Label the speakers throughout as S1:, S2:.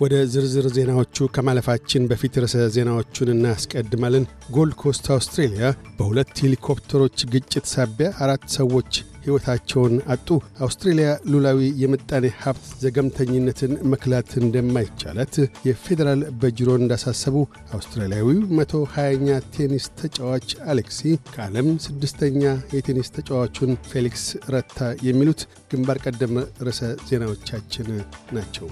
S1: ወደ ዝርዝር ዜናዎቹ ከማለፋችን በፊት ርዕሰ ዜናዎቹን እናስቀድማለን። ጎልድ ኮስት አውስትሬልያ በሁለት ሄሊኮፕተሮች ግጭት ሳቢያ አራት ሰዎች ሕይወታቸውን አጡ። አውስትሬልያ ሉላዊ የምጣኔ ሀብት ዘገምተኝነትን መክላት እንደማይቻላት የፌዴራል በጅሮንድ አሳሰቡ አውስትራሊያዊው መቶ ሃያኛ ቴኒስ ተጫዋች አሌክሲ ከዓለም ስድስተኛ የቴኒስ ተጫዋቹን ፌሊክስ ረታ የሚሉት ግንባር ቀደም ርዕሰ ዜናዎቻችን ናቸው።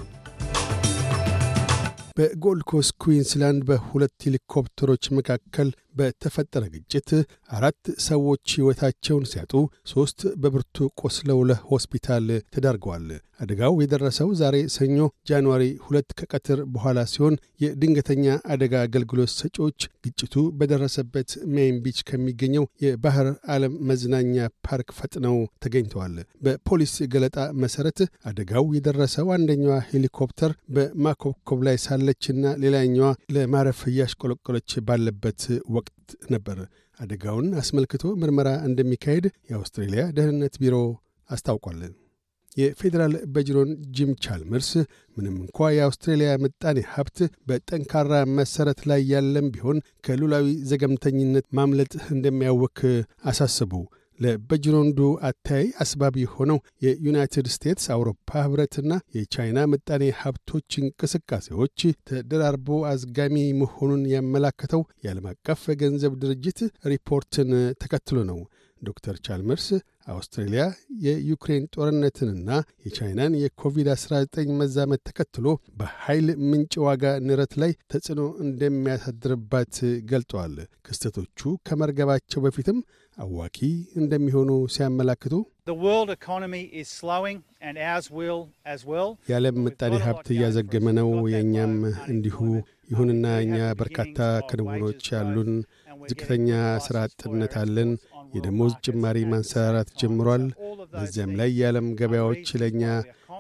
S1: በጎልድ ኮስት ኩዊንስላንድ በሁለት ሄሊኮፕተሮች መካከል በተፈጠረ ግጭት አራት ሰዎች ሕይወታቸውን ሲያጡ ሦስት በብርቱ ቆስለው ለሆስፒታል ተዳርገዋል። አደጋው የደረሰው ዛሬ ሰኞ ጃንዋሪ ሁለት ከቀትር በኋላ ሲሆን የድንገተኛ አደጋ አገልግሎት ሰጪዎች ግጭቱ በደረሰበት ሜይን ቢች ከሚገኘው የባህር ዓለም መዝናኛ ፓርክ ፈጥነው ተገኝተዋል። በፖሊስ ገለጣ መሠረት አደጋው የደረሰው አንደኛዋ ሄሊኮፕተር በማኮብኮብ ላይ ሳለችና ሌላኛዋ ለማረፍ እያሽቆለቆለች ባለበት ወቅት ነበር። አደጋውን አስመልክቶ ምርመራ እንደሚካሄድ የአውስትሬልያ ደህንነት ቢሮ አስታውቋል። የፌዴራል በጅሮን ጂም ቻልመርስ ምንም እንኳ የአውስትሬልያ ምጣኔ ሀብት በጠንካራ መሠረት ላይ ያለም ቢሆን ከሉላዊ ዘገምተኝነት ማምለጥ እንደሚያወክ አሳስቡ። ለበጅሮንዱ አተያይ አስባቢ የሆነው የዩናይትድ ስቴትስ አውሮፓ ኅብረትና የቻይና ምጣኔ ሀብቶች እንቅስቃሴዎች ተደራርቦ አዝጋሚ መሆኑን ያመላከተው የዓለም አቀፍ ገንዘብ ድርጅት ሪፖርትን ተከትሎ ነው። ዶክተር ቻልመርስ አውስትሬልያ የዩክሬን ጦርነትንና የቻይናን የኮቪድ-19 መዛመት ተከትሎ በኃይል ምንጭ ዋጋ ንረት ላይ ተጽዕኖ እንደሚያሳድርባት ገልጠዋል። ክስተቶቹ ከመርገባቸው በፊትም አዋኪ እንደሚሆኑ ሲያመላክቱ የዓለም ምጣኔ ሀብት እያዘገመ ነው፣ የእኛም እንዲሁ። ይሁንና እኛ በርካታ ክንውኖች ያሉን፣ ዝቅተኛ ሥራ አጥነት አለን፣ የደሞዝ ጭማሪ ማንሰራራት ጀምሯል። በዚያም ላይ የዓለም ገበያዎች ለእኛ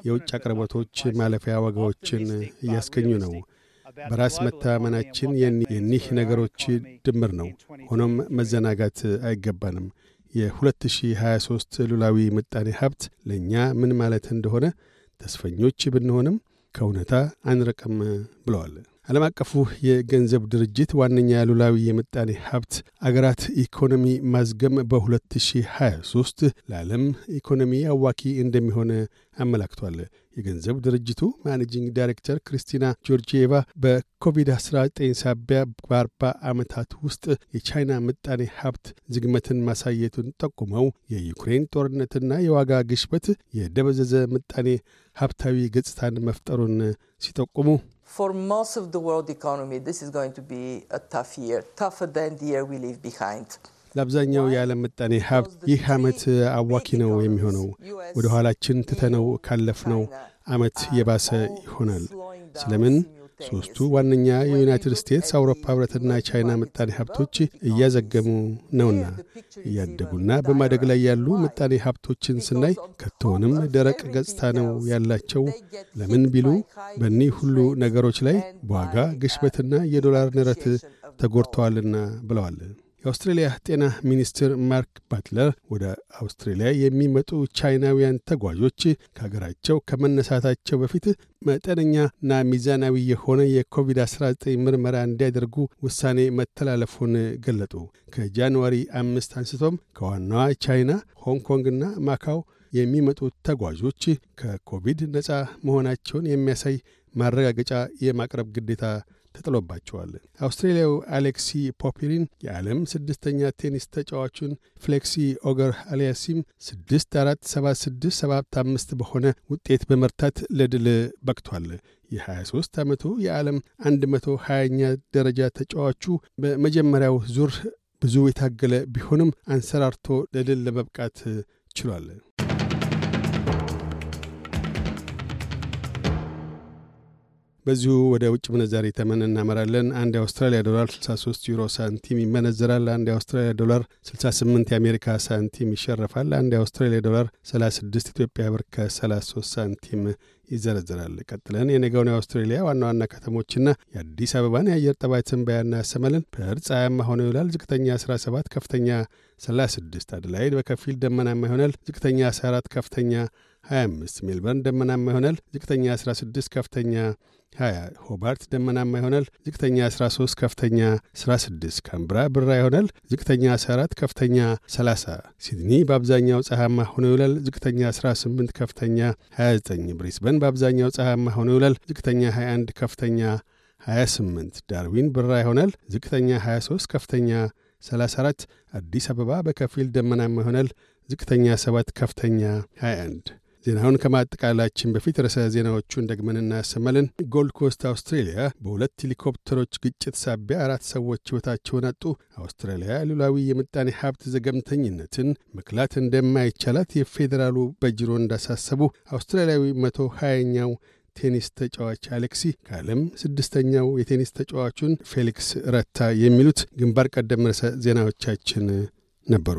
S1: የውጭ አቅርቦቶች ማለፊያ ዋጋዎችን እያስገኙ ነው። በራስ መተማመናችን የኒህ ነገሮች ድምር ነው። ሆኖም መዘናጋት አይገባንም። የ2023 ሉላዊ ምጣኔ ሀብት ለእኛ ምን ማለት እንደሆነ ተስፈኞች ብንሆንም ከእውነታ አንርቅም ብለዋል። ዓለም አቀፉ የገንዘብ ድርጅት ዋነኛ ሉላዊ የምጣኔ ሀብት አገራት ኢኮኖሚ ማዝገም በ2023 ለዓለም ኢኮኖሚ አዋኪ እንደሚሆን አመላክቷል። የገንዘብ ድርጅቱ managing director ክሪስቲና ጆርጂየቫ በኮቪድ-19 ሳቢያ በአርባ ዓመታት ውስጥ የቻይና ምጣኔ ሀብት ዝግመትን ማሳየቱን ጠቁመው የዩክሬን ጦርነትና የዋጋ ግሽበት የደበዘዘ ምጣኔ ሀብታዊ ገጽታን መፍጠሩን ሲጠቁሙ
S2: For most of the world economy, this is going to be a tough year, tougher than the year we leave behind.
S1: ለአብዛኛው የዓለም ምጣኔ ሀብት ይህ ዓመት አዋኪ ነው የሚሆነው። ወደ ኋላችን ትተነው ካለፍነው ዓመት የባሰ ይሆናል። ስለምን? ሦስቱ ዋነኛ የዩናይትድ ስቴትስ፣ አውሮፓ ኅብረትና ቻይና ምጣኔ ሀብቶች እያዘገሙ ነውና። እያደጉና በማደግ ላይ ያሉ ምጣኔ ሀብቶችን ስናይ ከቶውንም ደረቅ ገጽታ ነው ያላቸው። ለምን ቢሉ በእኒህ ሁሉ ነገሮች ላይ በዋጋ ግሽበትና የዶላር ንረት ተጎድተዋልና ብለዋል። የአውስትሬልያ ጤና ሚኒስትር ማርክ ባትለር ወደ አውስትሬልያ የሚመጡ ቻይናውያን ተጓዦች ከሀገራቸው ከመነሳታቸው በፊት መጠነኛና ሚዛናዊ የሆነ የኮቪድ-19 ምርመራ እንዲያደርጉ ውሳኔ መተላለፉን ገለጡ። ከጃንዋሪ አምስት አንስቶም ከዋናዋ ቻይና፣ ሆንግ ኮንግና ማካው የሚመጡ ተጓዦች ከኮቪድ ነፃ መሆናቸውን የሚያሳይ ማረጋገጫ የማቅረብ ግዴታ ተጥሎባቸዋል። አውስትራሊያዊው አሌክሲ ፖፒሪን የዓለም ስድስተኛ ቴኒስ ተጫዋቹን ፌሊክስ ኦገር አሊያሲም 6 4 7 6 7 5 በሆነ ውጤት በመርታት ለድል በቅቷል። የ23 ዓመቱ የዓለም 120ኛ ደረጃ ተጫዋቹ በመጀመሪያው ዙር ብዙ የታገለ ቢሆንም አንሰራርቶ ለድል ለመብቃት ችሏል። በዚሁ ወደ ውጭ ምንዛሪ ተመን እናመራለን። አንድ የአውስትራሊያ ዶላር 63 ዩሮ ሳንቲም ይመነዘራል። አንድ የአውስትራሊያ ዶላር 68 የአሜሪካ ሳንቲም ይሸረፋል። አንድ የአውስትራሊያ ዶላር 36 ኢትዮጵያ ብር ከ33 ሳንቲም ይዘረዝራል። ቀጥለን የነገውን የአውስትሬሊያ ዋና ዋና ከተሞችና የአዲስ አበባን የአየር ጠባይ ትንበያ እናሰማለን። ፐርዝ ፀሐያማ ሆኖ ይውላል። ዝቅተኛ 17፣ ከፍተኛ 36። አደላይድ በከፊል ደመናማ ይሆናል። ዝቅተኛ 14፣ ከፍተኛ 25 ሜልበርን ደመናማ ይሆናል። ዝቅተኛ 16 ከፍተኛ 20 ሆባርት ደመናማ ይሆናል። ዝቅተኛ 13 ከፍተኛ 16 ካንብራ ብራ ይሆናል። ዝቅተኛ 14 ከፍተኛ 30 ሲድኒ በአብዛኛው ፀሐያማ ሆኖ ይውላል። ዝቅተኛ 18 ከፍተኛ 29 ብሪስበን በአብዛኛው ፀሐያማ ሆኖ ይውላል። ዝቅተኛ 21 ከፍተኛ 28 ዳርዊን ብራ ይሆናል። ዝቅተኛ 23 ከፍተኛ 34 አዲስ አበባ በከፊል ደመናማ ይሆናል። ዝቅተኛ 7 ከፍተኛ 21 ዜናውን ከማጠቃላችን በፊት ርዕሰ ዜናዎቹን ደግመን እናሰማለን። ጎልድ ኮስት አውስትሬሊያ በሁለት ሄሊኮፕተሮች ግጭት ሳቢያ አራት ሰዎች ሕይወታቸውን አጡ። አውስትራሊያ ሉላዊ የምጣኔ ሀብት ዘገምተኝነትን መከላከል እንደማይቻላት የፌዴራሉ በጅሮንድ አሳሰቡ አውስትራሊያዊ መቶ ሀያኛው ቴኒስ ተጫዋች አሌክሲ ከዓለም ስድስተኛው የቴኒስ ተጫዋቹን ፌሊክስ ረታ የሚሉት ግንባር ቀደም ርዕሰ ዜናዎቻችን ነበሩ።